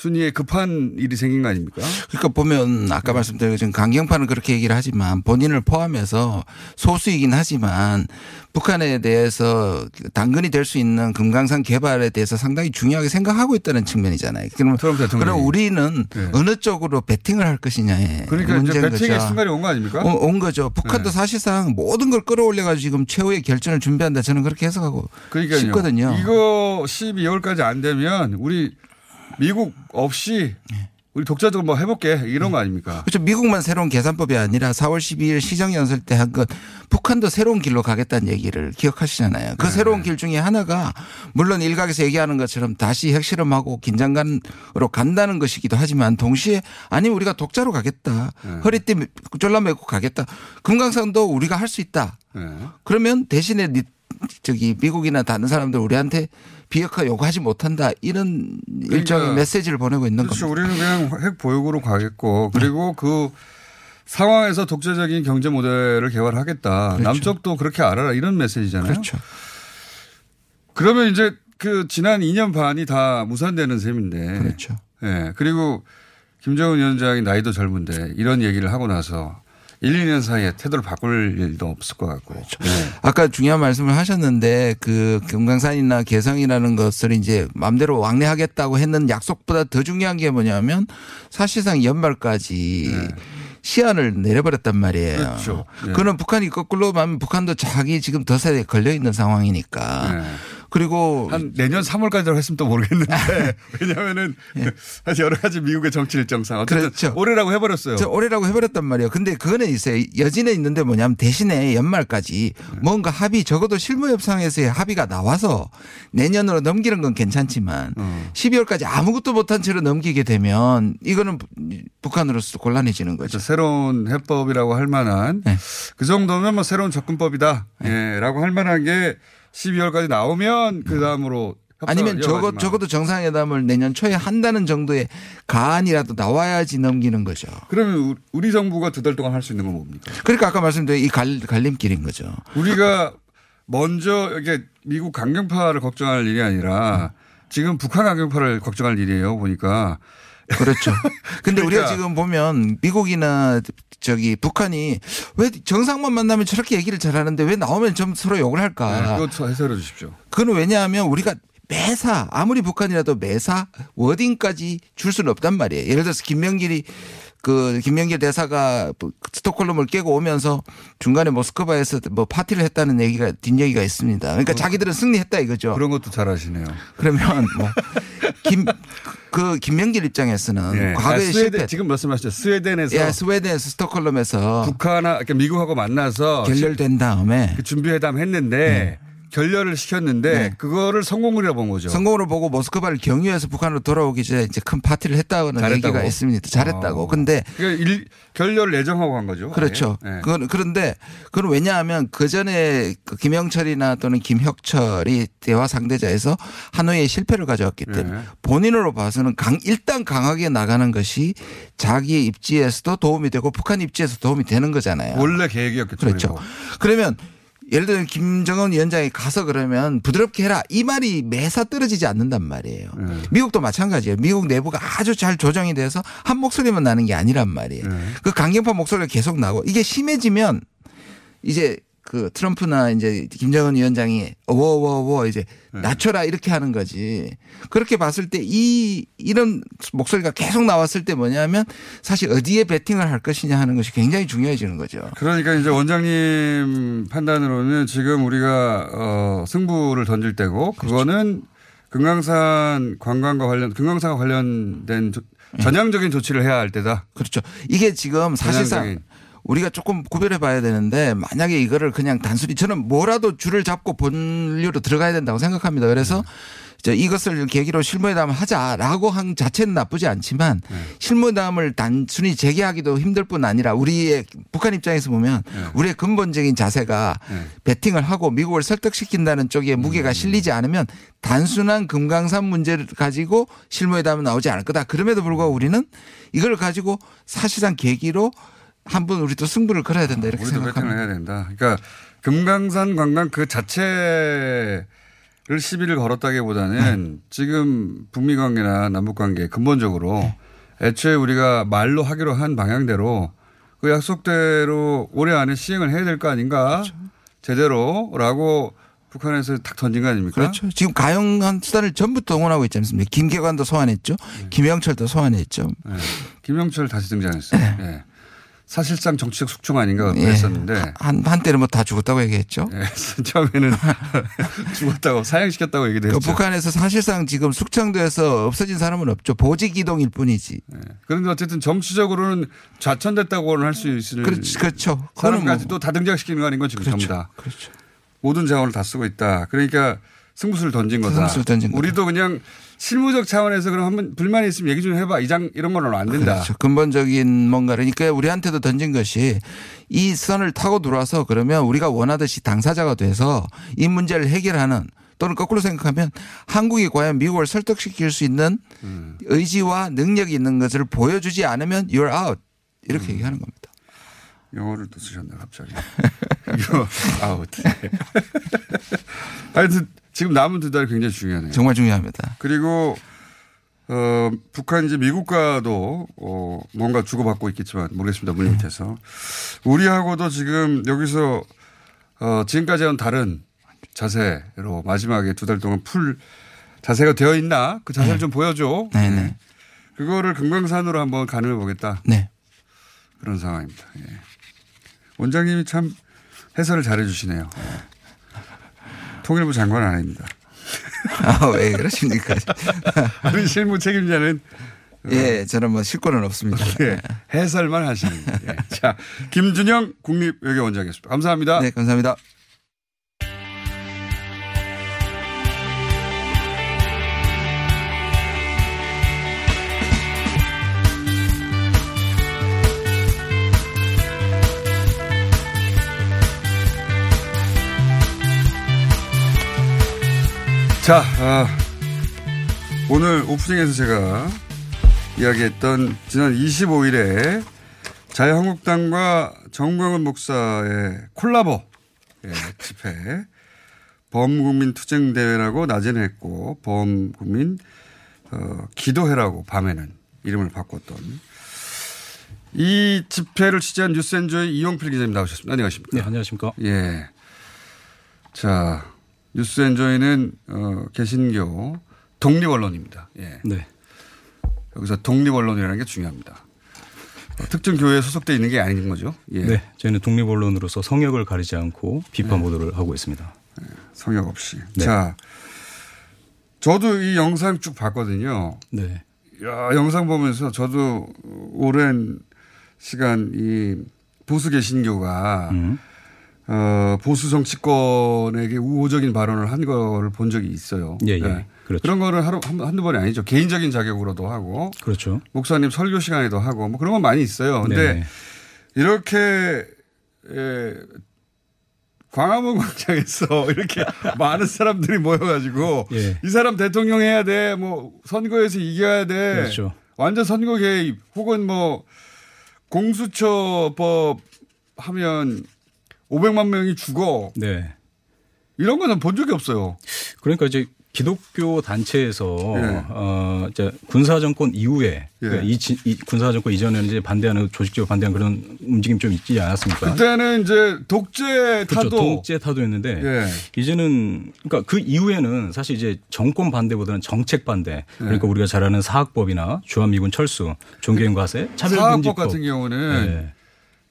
순위에 급한 일이 생긴 거 아닙니까? 그러니까 보면 아까 말씀드린 지금 강경파는 그렇게 얘기를 하지만 본인을 포함해서 소수이긴 하지만 북한에 대해서 당근이 될 수 있는 금강산 개발에 대해서 상당히 중요하게 생각하고 있다는 측면이잖아요. 그럼, 그럼 우리는 어느 쪽으로 베팅을 할 것이냐에 네. 그러니까 문제인 배팅의 거죠. 순간이 온 거 아닙니까? 어, 온 거죠. 북한도 네. 사실상 모든 걸 끌어올려 가지고 지금 최후의 결전을 준비한다. 저는 그렇게 해석하고 그러니까요. 싶거든요. 이거 12월까지 안 되면 우리 미국 없이 우리 독자적으로 뭐 해볼게 이런 거 아닙니까? 그렇죠. 미국만 새로운 계산법이 아니라 4월 12일 시정연설 때 한 건 북한도 새로운 길로 가겠다는 얘기를 기억하시잖아요. 그 새로운 길 중에 하나가 물론 일각에서 얘기하는 것처럼 다시 핵실험하고 긴장감으로 간다는 것이기도 하지만 동시에 아니면 우리가 독자로 가겠다. 허리띠 졸라매고 가겠다. 금강산도 우리가 할 수 있다. 그러면 대신에 니- 저기 미국이나 다른 사람들 우리한테 비핵화 요구하지 못한다 이런 일종의 그러니까 메시지를 보내고 있는 그렇죠. 겁니다. 우리는 그냥 핵 보육으로 가겠고 그리고 그 상황에서 독자적인 경제 모델을 개발하겠다. 남쪽도 그렇게 알아라 이런 메시지잖아요. 그렇죠. 그러면 이제 그 지난 2년 반이 다 무산되는 셈인데. 그렇죠. 예. 그리고 김정은 위원장이 나이도 젊은데 이런 얘기를 하고 나서 1, 2년 사이에 태도를 바꿀 일도 없을 것 같고. 그렇죠. 네. 아까 중요한 말씀을 하셨는데 그 금강산이나 개성이라는 것을 이제 마음대로 왕래하겠다고 했는 약속보다 더 중요한 게 뭐냐면 사실상 연말까지 시한을 내려버렸단 말이에요. 네. 그렇죠. 네. 그는 북한이 거꾸로 하면 북한도 자기 지금 덫에 걸려 있는 상황이니까. 네. 그리고 한 내년 3월까지라고 했으면 또 모르겠는데 왜냐하면은 사실 여러 가지 미국의 정치 일정상 어쨌든 예. 그렇죠. 올해라고 해버렸어요. 저 올해라고 해버렸단 말이에요. 근데 그거는 있어요. 여진에 있는데 뭐냐면 대신에 연말까지 네. 뭔가 합의 적어도 실무 협상에서의 합의가 나와서 내년으로 넘기는 건 괜찮지만 어. 12월까지 아무것도 못한 채로 넘기게 되면 이거는 북한으로서 곤란해지는 거죠. 그렇죠. 새로운 해법이라고 할 만한 네. 그 정도면 뭐 새로운 접근법이다. 예, 라고 할 만한 게 12월까지 나오면 그 다음으로 아니면 적어, 적어도 정상회담을 내년 초에 한다는 정도의 가안이라도 나와야지 넘기는 거죠. 그러면 우- 우리 정부가 두 달 동안 할 수 있는 건 뭡니까? 그러니까 아까 말씀드린 이 갈, 갈림길인 거죠. 우리가 먼저 이게 미국 강경파를 걱정할 일이 아니라 지금 북한 강경파를 걱정할 일이에요. 보니까 그렇죠. 근데 우리가 그러니까. 지금 보면 미국이나 저기 북한이 왜 정상만 만나면 저렇게 얘기를 잘하는데 왜 나오면 좀 서로 욕을 할까? 네, 그거 해설해 주십시오. 그건 왜냐하면 우리가 매사 아무리 북한이라도 매사 워딩까지 줄 수는 없단 말이에요. 예를 들어서 김명길이 그 김명길 대사가 뭐 스톡홀름을 깨고 오면서 중간에 모스크바에서 뭐 파티를 했다는 얘기가 뒷얘기가 있습니다. 그러니까 자기들은 승리했다 이거죠. 그런 것도 잘하시네요. 그러면 뭐 김 그 김명길 입장에서는 예. 과거에 아, 스웨덴, 지금 말씀하셨죠. 스웨덴에서 예, 스웨덴에서 스톡홀름에서 북한하 그러니까 미국하고 만나서 결렬된 다음에 그 준비회담 했는데 결렬을 시켰는데 네. 그거를 성공이라고 본 거죠. 성공으로 보고 모스크바를 경유해서 북한으로 돌아오기 전에 이제 큰 파티를 했다는 잘했다고? 얘기가 있습니다. 잘했다고. 어. 근데 그러니까 일, 결렬을 예정하고 간 거죠. 그렇죠. 네. 그건 그런데 그건 왜냐하면 그 전에 그 김영철이나 또는 김혁철이 대화 상대자에서 하노이에 실패를 가져왔기 때문에 네. 본인으로 봐서는 강, 일단 강하게 나가는 것이 자기의 입지에서도 도움이 되고 북한 입지에서 도움이 되는 거잖아요. 원래 계획이었겠죠. 그렇죠. 그리고. 그러면 예를 들면 김정은 위원장이 가서 그러면 부드럽게 해라 이 말이 매사 떨어지지 않는단 말이에요. 네. 미국도 마찬가지예요. 미국 내부가 아주 잘 조정이 돼서 한 목소리만 나는 게 아니란 말이에요. 네. 그 강경파 목소리가 계속 나고 이게 심해지면 이제 그 트럼프나 이제 김정은 위원장이 워워워 이제 네. 낮춰라 이렇게 하는 거지. 그렇게 봤을 때 이 이런 목소리가 계속 나왔을 때 뭐냐면 사실 어디에 베팅을 할 것이냐 하는 것이 굉장히 중요해지는 거죠. 그러니까 이제 원장님 판단으로는 지금 우리가 어, 승부를 던질 때고 그렇죠. 그거는 금강산 관광과 관련 금강산과 관련된 조- 전향적인 조치를 해야 할 때다. 그렇죠. 이게 지금 사실상 전향적인. 우리가 조금 구별해 봐야 되는데 만약에 이거를 그냥 단순히 저는 뭐라도 줄을 잡고 본류로 들어가야 된다고 생각합니다. 그래서 저 이것을 계기로 실무회담을 하자라고 한 자체는 나쁘지 않지만 실무회담을 단순히 재개하기도 힘들 뿐 아니라 우리의 북한 입장에서 보면 우리의 근본적인 자세가 배팅을 하고 미국을 설득시킨다는 쪽에 무게가 실리지 않으면 단순한 금강산 문제를 가지고 실무회담은 나오지 않을 거다. 그럼에도 불구하고 우리는 이걸 가지고 사실상 계기로 한번 우리 또 승부를 걸어야 된다 이렇게 우리도 생각합니다. 해야 된다. 그러니까 금강산 관광 그 자체를 시비를 걸었다기보다는 지금 북미 관계나 남북 관계 근본적으로 애초에 우리가 말로 하기로 한 방향대로 그 약속대로 올해 안에 시행을 해야 될 거 아닌가 제대로라고 북한에서 탁 던진 거 아닙니까? 그렇죠. 지금 가용한 수단을 전부 동원하고 있지 않습니까? 김계관도 소환했죠. 김영철도 소환했죠. 네. 김영철 다시 등장했어요. 예. 사실상 정치적 숙청 아닌가 그랬었는데 한, 한때는 뭐 다 죽었다고 얘기했죠. 예. 처음에는 죽었다고 사형시켰다고 얘기도 그 했죠. 북한에서 사실상 지금 숙청돼서 없어진 사람은 없죠. 보직 이동일 뿐이지. 그런데 어쨌든 정치적으로는 좌천됐다고는 할 수 있을 그렇지, 그렇죠. 사람까지 그거는 또다 등장시키는 거 아닌 건 지금 그렇죠. 전부 다. 그렇죠. 모든 자원을 다 쓰고 있다. 그러니까 승부수를 던진 거다. 승부수를 던진 우리도 그냥 실무적 차원에서 그럼 한번 불만이 있으면 얘기 좀 해봐. 이장 이런 거는 안 된다. 그렇죠. 근본적인 뭔가를 그러니까 우리한테도 던진 것이 이 선을 타고 들어와서 그러면 우리가 원하듯이 당사자가 돼서 이 문제를 해결하는 또는 거꾸로 생각하면 한국이 과연 미국을 설득시킬 수 있는 음. 의지와 능력이 있는 것을 보여주지 않으면 you're out 이렇게 음. 얘기하는 겁니다. 영어를 또 쓰셨네 갑자기. 이거 아웃. 하여튼 지금 남은 두 달이 굉장히 중요하네요. 정말 중요합니다. 그리고 어, 북한 이제 미국과도 어, 뭔가 주고받고 있겠지만 모르겠습니다. 물 밑에서. 우리하고도 지금 여기서 어, 지금까지 한 다른 자세로 마지막에 두 달 동안 풀 자세가 되어 있나 그 자세를 좀 보여줘. 네, 네. 그거를 금강산으로 한번 가늠해 보겠다. 네. 그런 상황입니다. 예. 원장님이 참 해설을 잘해 주시네요. 통일부 장관 아닙니다. 아, 왜 그러십니까? 우리 실무 책임자는 예, 저는 뭐 실권은 없습니다. 예, 해설만 하시는. 예. 자, 김준영 국립외교원장이었습니다. 감사합니다. 네, 감사합니다. 자, 아, 오늘 오프닝에서 제가 이야기했던 지난 25일에 자유한국당과 정광훈 목사의 콜라보 예, 집회 범국민 투쟁 대회라고 낮에는 했고 범국민 어, 기도회라고 밤에는 이름을 바꿨던 이 집회를 취재한 뉴스엔조의 이용필 기자님 나오셨습니다. 안녕하십니까? 네, 안녕하십니까? 예. 자, 뉴스엔조이는 어, 개신교 독립 언론입니다. 예. 네. 여기서 독립 언론이라는 게 중요합니다. 어, 특정 교회에 소속돼 있는 게 아닌 거죠. 예. 네, 저희는 독립 언론으로서 성역을 가리지 않고 비판 보도를 하고 있습니다. 성역 없이. 네. 자, 저도 이 영상 쭉 봤거든요. 네. 야, 영상 보면서 저도 오랜 시간 이 보수 개신교가 음. 어, 보수 정치권에게 우호적인 발언을 한 거를 본 적이 있어요. 예, 예. 그렇죠. 런 거를 하루, 한, 한두 번이 아니죠. 개인적인 자격으로도 하고. 그렇죠. 목사님 설교 시간에도 하고 뭐 그런 건 많이 있어요. 근데 네. 이렇게, 예, 광화문 광장에서 이렇게 많은 사람들이 모여가지고 예. 이 사람 대통령 해야 돼. 뭐 선거에서 이겨야 돼. 그렇죠. 완전 선거 개입 혹은 뭐 공수처법 하면 500만 명이 죽어. 네. 이런 거는 본 적이 없어요. 그러니까 이제 기독교 단체에서 예. 어 이제 군사 정권 이후에 그러니까 이, 지- 이 군사 정권 이전에는 이제 반대하는 조직적으로 반대하는 그런 움직임 좀 있지 않았습니까? 그때는 이제 독재 그렇죠. 타도 독재 타도였는데 예. 이제는 그러니까 그 이후에는 사실 이제 정권 반대보다는 정책 반대. 그러니까 우리가 잘 아는 사학법이나 주한미군 철수, 종교인 과세, 차별금지법 사학법 같은 경우는 예.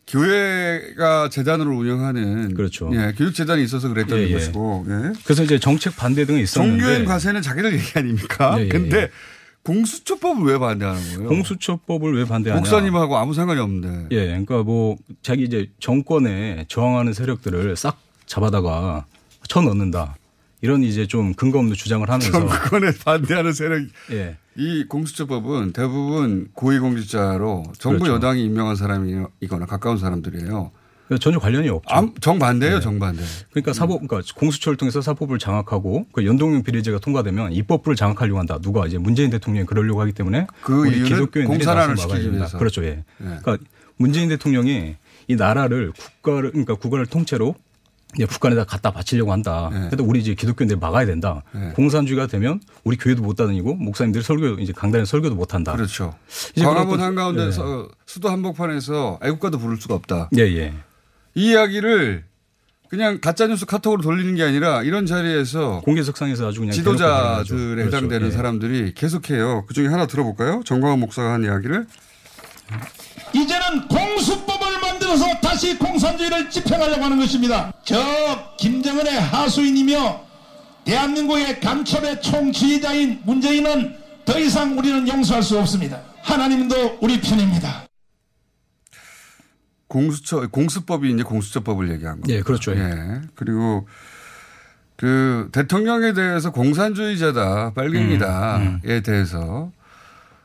교회가 재단으로 운영하는 그렇죠. 예, 교육재단이 있어서 그랬던 예, 예. 것이고 예. 그래서 이제 정책 반대 등이 있었는데 종교인 과세는 자기들 얘기 아닙니까? 예, 예, 근데 예. 공수처법을 왜 반대하는 거예요? 공수처법을 왜 반대하냐? 목사님하고 아무 상관이 없는데. 예, 그러니까 뭐 자기 이제 정권에 저항하는 세력들을 싹 잡아다가 쳐 넣는다. 이런 이제 좀 근거 없는 주장을 하면서 정권에 반대하는 세력. 예. 이 공수처법은 대부분 고위공직자로 정부 그렇죠. 여당이 임명한 사람이거나 가까운 사람들이에요. 전혀 관련이 없죠. 암- 정반대예요, 네. 정반대. 그러니까 사법, 그러니까 공수처를 통해서 사법을 장악하고 그 연동형 비례제가 통과되면 입법부를 장악하려고 한다. 누가 이제 문재인 대통령이 그러려고 하기 때문에 그 우리 기독교인들이 나서서 막아야 된다. 그렇죠. 예. 그러니까 문재인 대통령이 이 나라를 국가를 그러니까 국가를 통째로 이제 북한에다 갖다 바치려고 한다. 그래도 우리 이제 기독교인들 막아야 된다. 네. 공산주의가 되면 우리 교회도 못 다니고 목사님들 설교 이제 강단에 설교도 못 한다. 그렇죠. 이제 광화문 한가운데서 수도 한복판에서 애국가도 부를 수가 없다. 예, 예. 이 이야기를 그냥 가짜뉴스 카톡으로 돌리는 게 아니라 이런 자리에서 공개석상에서 아주 그냥 지도자들에 해당되는 그렇죠. 예. 사람들이 계속해요. 그 중에 하나 들어볼까요? 정광훈 목사가 한 이야기를. 이제는 공수법 을 만들어서 다시 공산주의를 집행하려고 하는 것입니다. 저 김정은의 하수인이며 대한민국의 간첩의 총지휘자인 문재인은 더 이상 우리는 용서할 수 없습니다. 하나님도 우리 편입니다. 공수처 공수법이 이제 공수처법을 얘기한 거예요. 예, 그렇죠. 예. 그리고 그 대통령에 대해서 공산주의자다, 빨갱이다에 대해서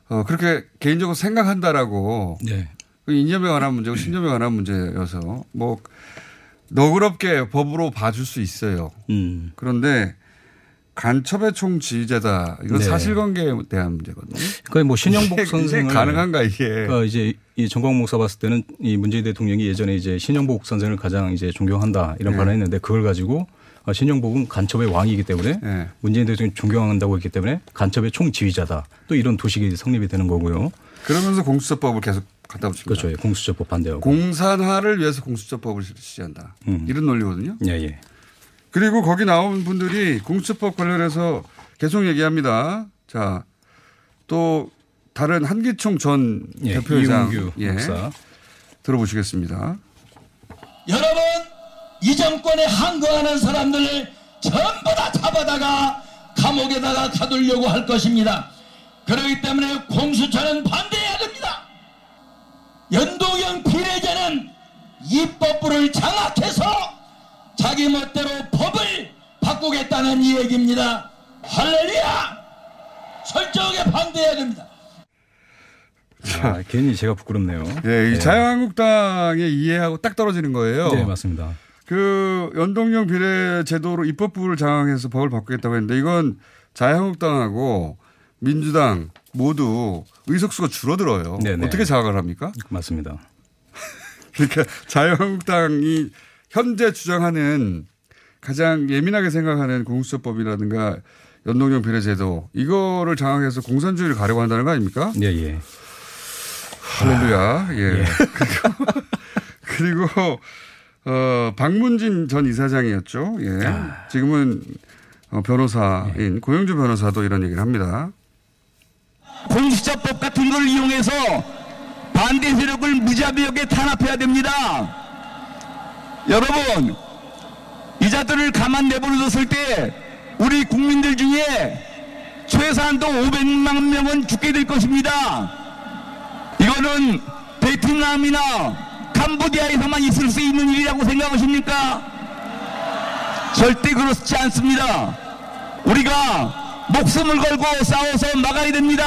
어 그렇게 개인적으로 생각한다라고 네. 그 이념에 관한 문제고 신념에 관한 문제여서 뭐 너그럽게 법으로 봐줄 수 있어요. 음. 그런데 간첩의 총 지휘자다. 이건 네. 사실관계에 대한 문제거든요. 그러니까 뭐 신영복 선생을 가능한가 이게? 그러니까 이제 이 정광훈 목사 봤을 때는 이 문재인 대통령이 예전에 이제 신영복 선생을 가장 이제 존경한다 이런 네. 발언을 했는데 그걸 가지고 어, 신영복은 간첩의 왕이기 때문에 네. 문재인 대통령이 존경한다고 했기 때문에 간첩의 총 지휘자다. 또 이런 도식이 성립이 되는 거고요. 그러면서 공수처법을 계속 갖다 붙입니다. 그렇죠. 예, 공수처법 반대하고. 공산화를 위해서 공수처법을 실시한다. 음. 이런 논리거든요. 예, 예. 그리고 거기 나온 분들이 공수처법 관련해서 계속 얘기합니다. 자, 또 다른 한기총 전 예, 대표이상 이용규 목사. 들어보시겠습니다. 여러분 이 정권에 항거하는 사람들을 전부 다 잡아다가 감옥에다가 가두려고 할 것입니다. 그렇기 때문에 공수처는 됩니다. 연동형 비례제는 입법부를 장악해서 자기 멋대로 법을 바꾸겠다는 이 얘기입니다. 할렐루야! 철저하게 반대해야 됩니다. 아, 괜히 제가 부끄럽네요. 예, 이 네. 자유한국당의 이해하고 딱 떨어지는 거예요. 네, 맞습니다. 그 연동형 비례 제도로 입법부를 장악해서 법을 바꾸겠다고 했는데 이건 자유한국당하고 민주당 모두 의석수가 줄어들어요. 네네. 어떻게 장악을 합니까? 맞습니다. 그러니까 자유한국당이 현재 주장하는 가장 예민하게 생각하는 공수처법이라든가 연동형 비례제도 이거를 장악해서 공산주의를 가려고 한다는 거 아닙니까? 예, 예. 할렐루야. 예. 그리고, 그리고 어 박문진 전 이사장이었죠. 예. 지금은 어, 변호사인 고영주 변호사도 이런 얘기를 합니다. 공수처법 같은 걸 이용해서 반대 세력을 무자비하게 탄압해야 됩니다. 여러분, 이 자들을 가만 내버려뒀을 때 우리 국민들 중에 최소한도 500만 명은 죽게 될 것입니다. 이거는 베트남이나 캄보디아에서만 있을 수 있는 일이라고 생각하십니까? 절대 그렇지 않습니다. 우리가 목숨을 걸고 싸워서 막아야 됩니다.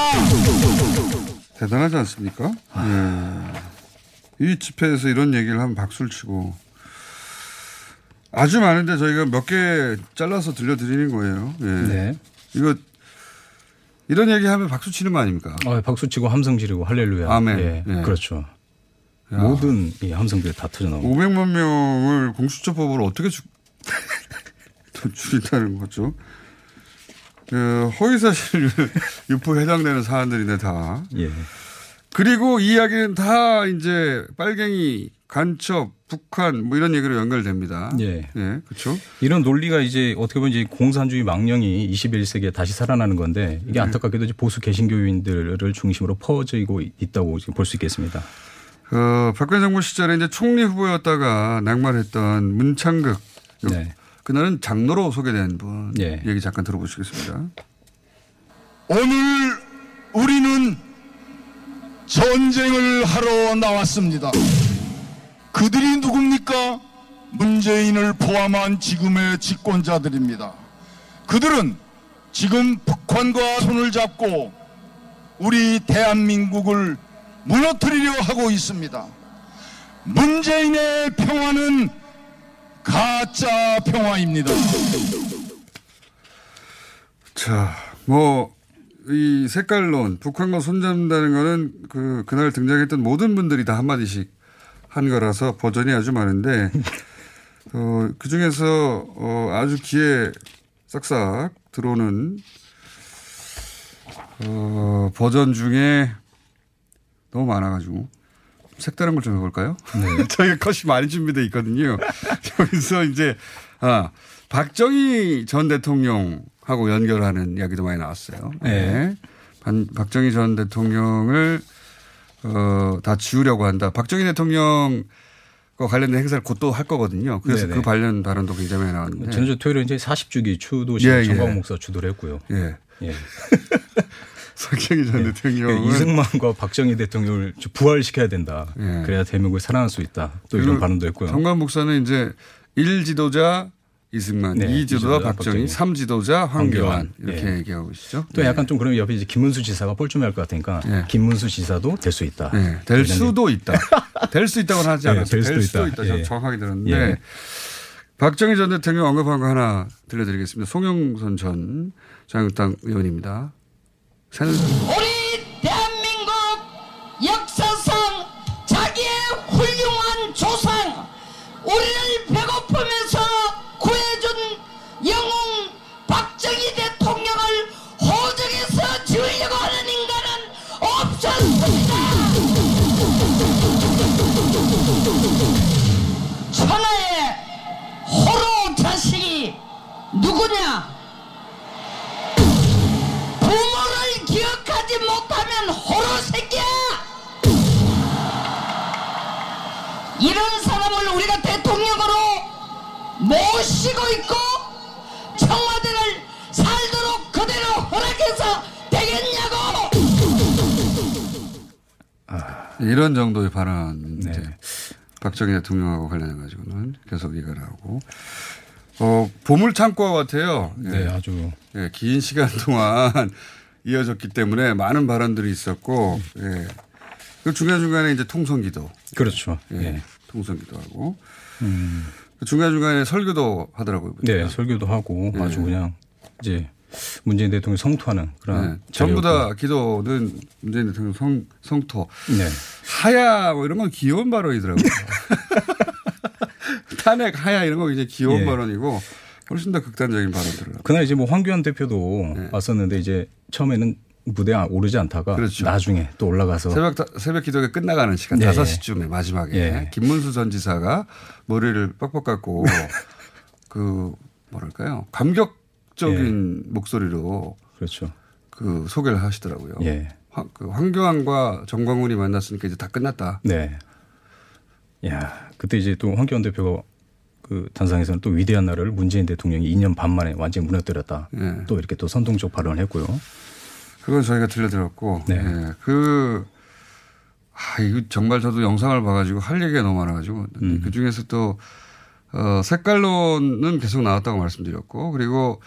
대단하지 않습니까? 예. 이 집회에서 이런 얘기를 하면 박수를 치고 아주 많은데 저희가 몇 개 잘라서 들려드리는 거예요. 예. 네. 이거 이런 얘기하면 박수 치는 거 아닙니까? 아, 박수 치고 함성 지르고 할렐루야. 아멘. 예, 예. 그렇죠. 야. 모든 이 함성들이 다 터져 나오고. 500만 명을 공수처법으로 어떻게 주, 줄인다는 거죠? 그 허위사실 유포에 해당되는 사안들이네 다. 예. 그리고 이 이야기는 다 이제 빨갱이, 간첩, 북한 뭐 이런 얘기로 연결됩니다. 예. 예, 그렇죠. 이런 논리가 이제 어떻게 보면 이제 공산주의 망령이 21세기에 다시 살아나는 건데 네. 이게 안타깝게도 이제 보수 개신교인들을 중심으로 퍼지고 있다고 지금 볼 수 있겠습니다. 어, 박근혜 정부 시절에 이제 총리 후보였다가 낙마했던 문창극. 네. 그날은 장로로 소개된 분 예. 얘기 잠깐 들어보시겠습니다. 오늘 우리는 전쟁을 하러 나왔습니다. 그들이 누굽니까? 문재인을 포함한 지금의 집권자들입니다. 그들은 지금 북한과 손을 잡고 우리 대한민국을 무너뜨리려 하고 있습니다. 문재인의 평화는 가짜 평화입니다. 자, 뭐, 이 색깔론, 북한과 손잡는다는 거는 그, 그날 등장했던 모든 분들이 다 한마디씩 한 거라서 버전이 아주 많은데, 어, 그 중에서, 어, 아주 귀에 싹싹 들어오는, 어, 버전 중에 너무 많아가지고, 색다른 걸 좀 해볼까요? 네. 저희가 컷이 많이 준비되어 있거든요. 여기서 이제, 아, 박정희 전 대통령하고 연결하는 이야기도 많이 나왔어요. 네. 반, 박정희 전 대통령을, 어, 다 지우려고 한다. 박정희 대통령, 과 관련된 행사를 곧 또 할 거거든요. 그래서 네네. 그 관련 발언도 굉장히 많이 나왔는데. 지난주 토요일에 이제 40주기 추도식 예, 예. 정광 목사 주도를 했고요. 예. 예. 박정희 전 대통령은 예, 이승만과 박정희 대통령을 좀 부활시켜야 된다. 예. 그래야 대한민국을 살아날 수 있다. 또 이런 발언도 했고요. 정관 목사는 이제 1 지도자 이승만, 네, 2 지도자 이지도자 박정희, 박정희, 3 지도자 황교안 황교안. 이렇게 예. 얘기하고 계시죠. 또 네. 약간 좀 그러면 옆에 이제 김문수 지사가 뻘쭘할 것 같으니까 예. 김문수 지사도 될 수 있다. 네, 될 수도 있다. 될 수 있다고는 하지 네, 않았어요. 될 될 수도 있다. 있다. 예. 정확하게 들었는데 예. 박정희 전 대통령 언급한 거 하나 들려드리겠습니다. 송영선 전 자유당 의원입니다. 새 모시고 있고 청와대를 살도록 그대로 허락해서 되겠냐고! 이런 정도의 발언 네. 이제 박정희 대통령하고 관련해 가지고는 계속 얘기를 하고 어 보물 창고와 같아요. 네, 아주 예, 긴 시간 동안 이어졌기 때문에 많은 발언들이 있었고 예. 그 중간 중간에 이제 통성기도 그렇죠. 예, 예. 통성기도 하고 음. 중간 중간에 설교도 하더라고요. 네, 설교도 하고 예. 아주 그냥 이제 문재인 대통령 성토하는 그런 네, 전부 다. 기도는 문재인 대통령 성, 성토. 네. 하야 뭐 이런 건 귀여운 발언이더라고요. 탄핵 하야 이런 거 이제 귀여운 예. 발언이고 훨씬 더 극단적인 발언들을. 그날 이제 뭐 황교안 대표도 왔었는데 이제 처음에는 무대에 오르지 않다가 네. 그렇죠. 나중에 또 올라가서 새벽 다- 새벽 기도가 끝나가는 시간 네, 5시쯤에 마지막에 예. 김문수 전 지사가 머리를 빡빡 깎고 그 뭐랄까요 감격적인 목소리로 그렇죠. 그 소개를 하시더라고요. 예. 황, 그 황교안과 정광훈이 만났으니까 이제 다 끝났다. 네. 야, 그때 이제 또 황교안 대표가 그 단상에서는 또 위대한 나라를 문재인 대통령이 2년 반 만에 완전히 무너뜨렸다. 예. 또 이렇게 또 선동적 발언을 했고요. 그건 저희가 들려드렸고, 네. 예, 그, 아, 이거 정말 저도 영상을 봐가지고 할 얘기가 너무 많아가지고, 음. 그 중에서 또, 어, 색깔론은 계속 나왔다고 말씀드렸고, 그리고,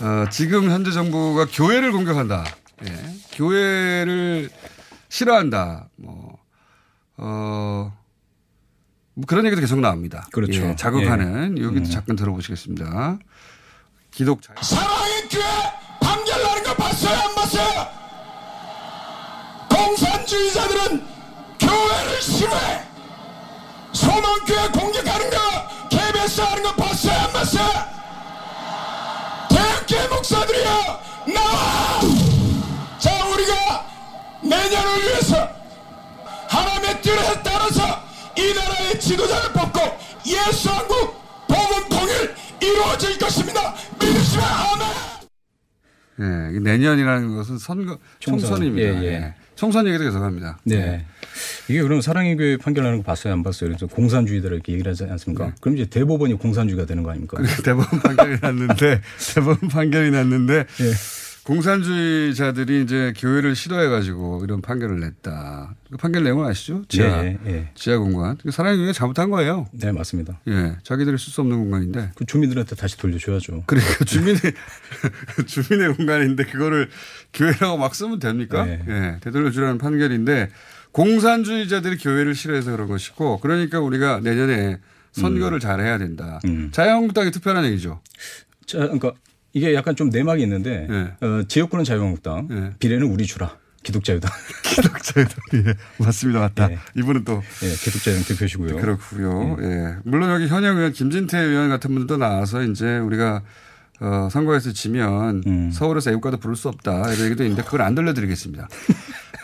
어, 지금 현재 정부가 교회를 공격한다. 예, 교회를 싫어한다. 뭐, 어, 뭐 그런 얘기도 계속 나옵니다. 그렇죠. 예, 자극하는, 예. 여기도 음. 잠깐 들어보시겠습니다. 기독 자 사랑의 교회 봤어요 안 봤어요? 공산주의자들은 교회를 싫어해 소망교회 공격하는 거 KBS 하는 거 봤어요 안 봤어요? 대학교회 목사들이요 나와 자 우리가 내년을 위해서 하나님의 뜻에 따라서 이 나라의 지도자를 뽑고 예수 한국 복음 통일 이루어질 것입니다 믿으시면 아멘 예, 이 내년이라는 것은 선거 총선. 총선입니다. 예, 예. 예. 총선 얘기도 계속 합니다. 네. 이게 그럼 사랑의 교회 판결나는 거 봤어요 안 봤어요? 그래서 공산주의다 이렇게 얘기를 하지 않습니까? 그럼 이제 대법원이 공산주의가 되는 거 아닙니까? 대법원 판결이 났는데 대법원 판결이 났는데 공산주의자들이 이제 교회를 싫어해가지고 이런 판결을 냈다. 그 판결 내용을 아시죠? 지하, 예, 예. 지하 공간. 사랑교회가 잘못한 거예요. 네, 맞습니다. 예, 자기들이 쓸 수 없는 공간인데. 그 주민들한테 다시 돌려줘야죠. 그러니까 주민의 주민의 공간인데 그거를 교회라고 막 쓰면 됩니까? 네. 예, 되돌려주라는 판결인데 공산주의자들이 교회를 싫어해서 그런 것이고 그러니까 우리가 내년에 선거를 잘해야 된다. 자유한국당이 투표하는 얘기죠. 자, 그러니까 이게 약간 좀 내막이 있는데 네. 어, 지역구는 자유한국당, 비례는 우리 주라. 기독자유당. 기독자유당. 예, 맞습니다. 맞다. 이분은 또. 예, 기독자유당 대표시고요. 그렇고요. 예. 물론 여기 현역 의원 김진태 의원 같은 분들도 나와서 이제 우리가 어, 선거에서 지면 음. 서울에서 애국가도 부를 수 없다 이런 얘기도 있는데 그걸 안 들려드리겠습니다.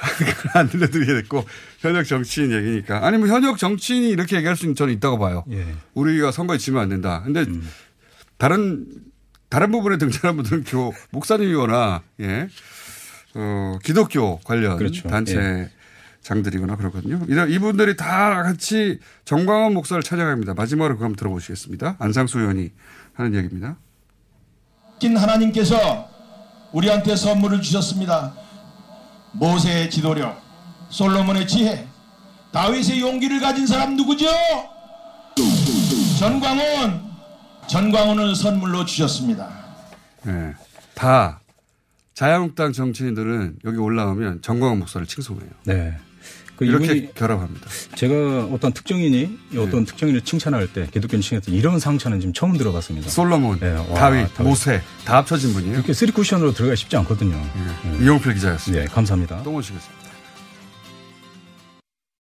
그걸 안 들려드리겠고 현역 정치인 얘기니까 아니 뭐 현역 정치인이 이렇게 얘기할 수 있는 저는 있다고 봐요. 예. 우리가 선거에 지면 안 된다. 근데 음. 다른 다른 부분에 등장한 분들은 교 목사님이거나 예. 어, 기독교 관련 그렇죠. 단체 예. 장들이거나 그렇거든요. 이런 이분들이 다 같이 정광훈 목사를 찾아갑니다. 마지막으로 그럼 들어보시겠습니다. 안상수 의원이 하는 얘기입니다. 긴 하나님께서 우리한테 선물을 주셨습니다. 모세의 지도력, 솔로몬의 지혜, 다윗의 용기를 가진 사람 누구죠? 전광훈, 전광훈을 선물로 주셨습니다. 네. 다 자유한국당 정치인들은 여기 올라오면 정광훈 목사를 칭송해요. 네. 그 이렇게 결합합니다. 제가 어떤 특정인이 어떤 특정인을 칭찬할 때 기독교인 칭찬할 때 이런 상처는 지금 처음 들어봤습니다. 솔로몬, 네, 와, 다윗, 모세 다 합쳐진 분이에요. 이렇게 쓰리 쿠션으로 들어가 쉽지 않거든요. 이용필 기자였습니다. 네, 감사합니다. 또 모시겠습니다.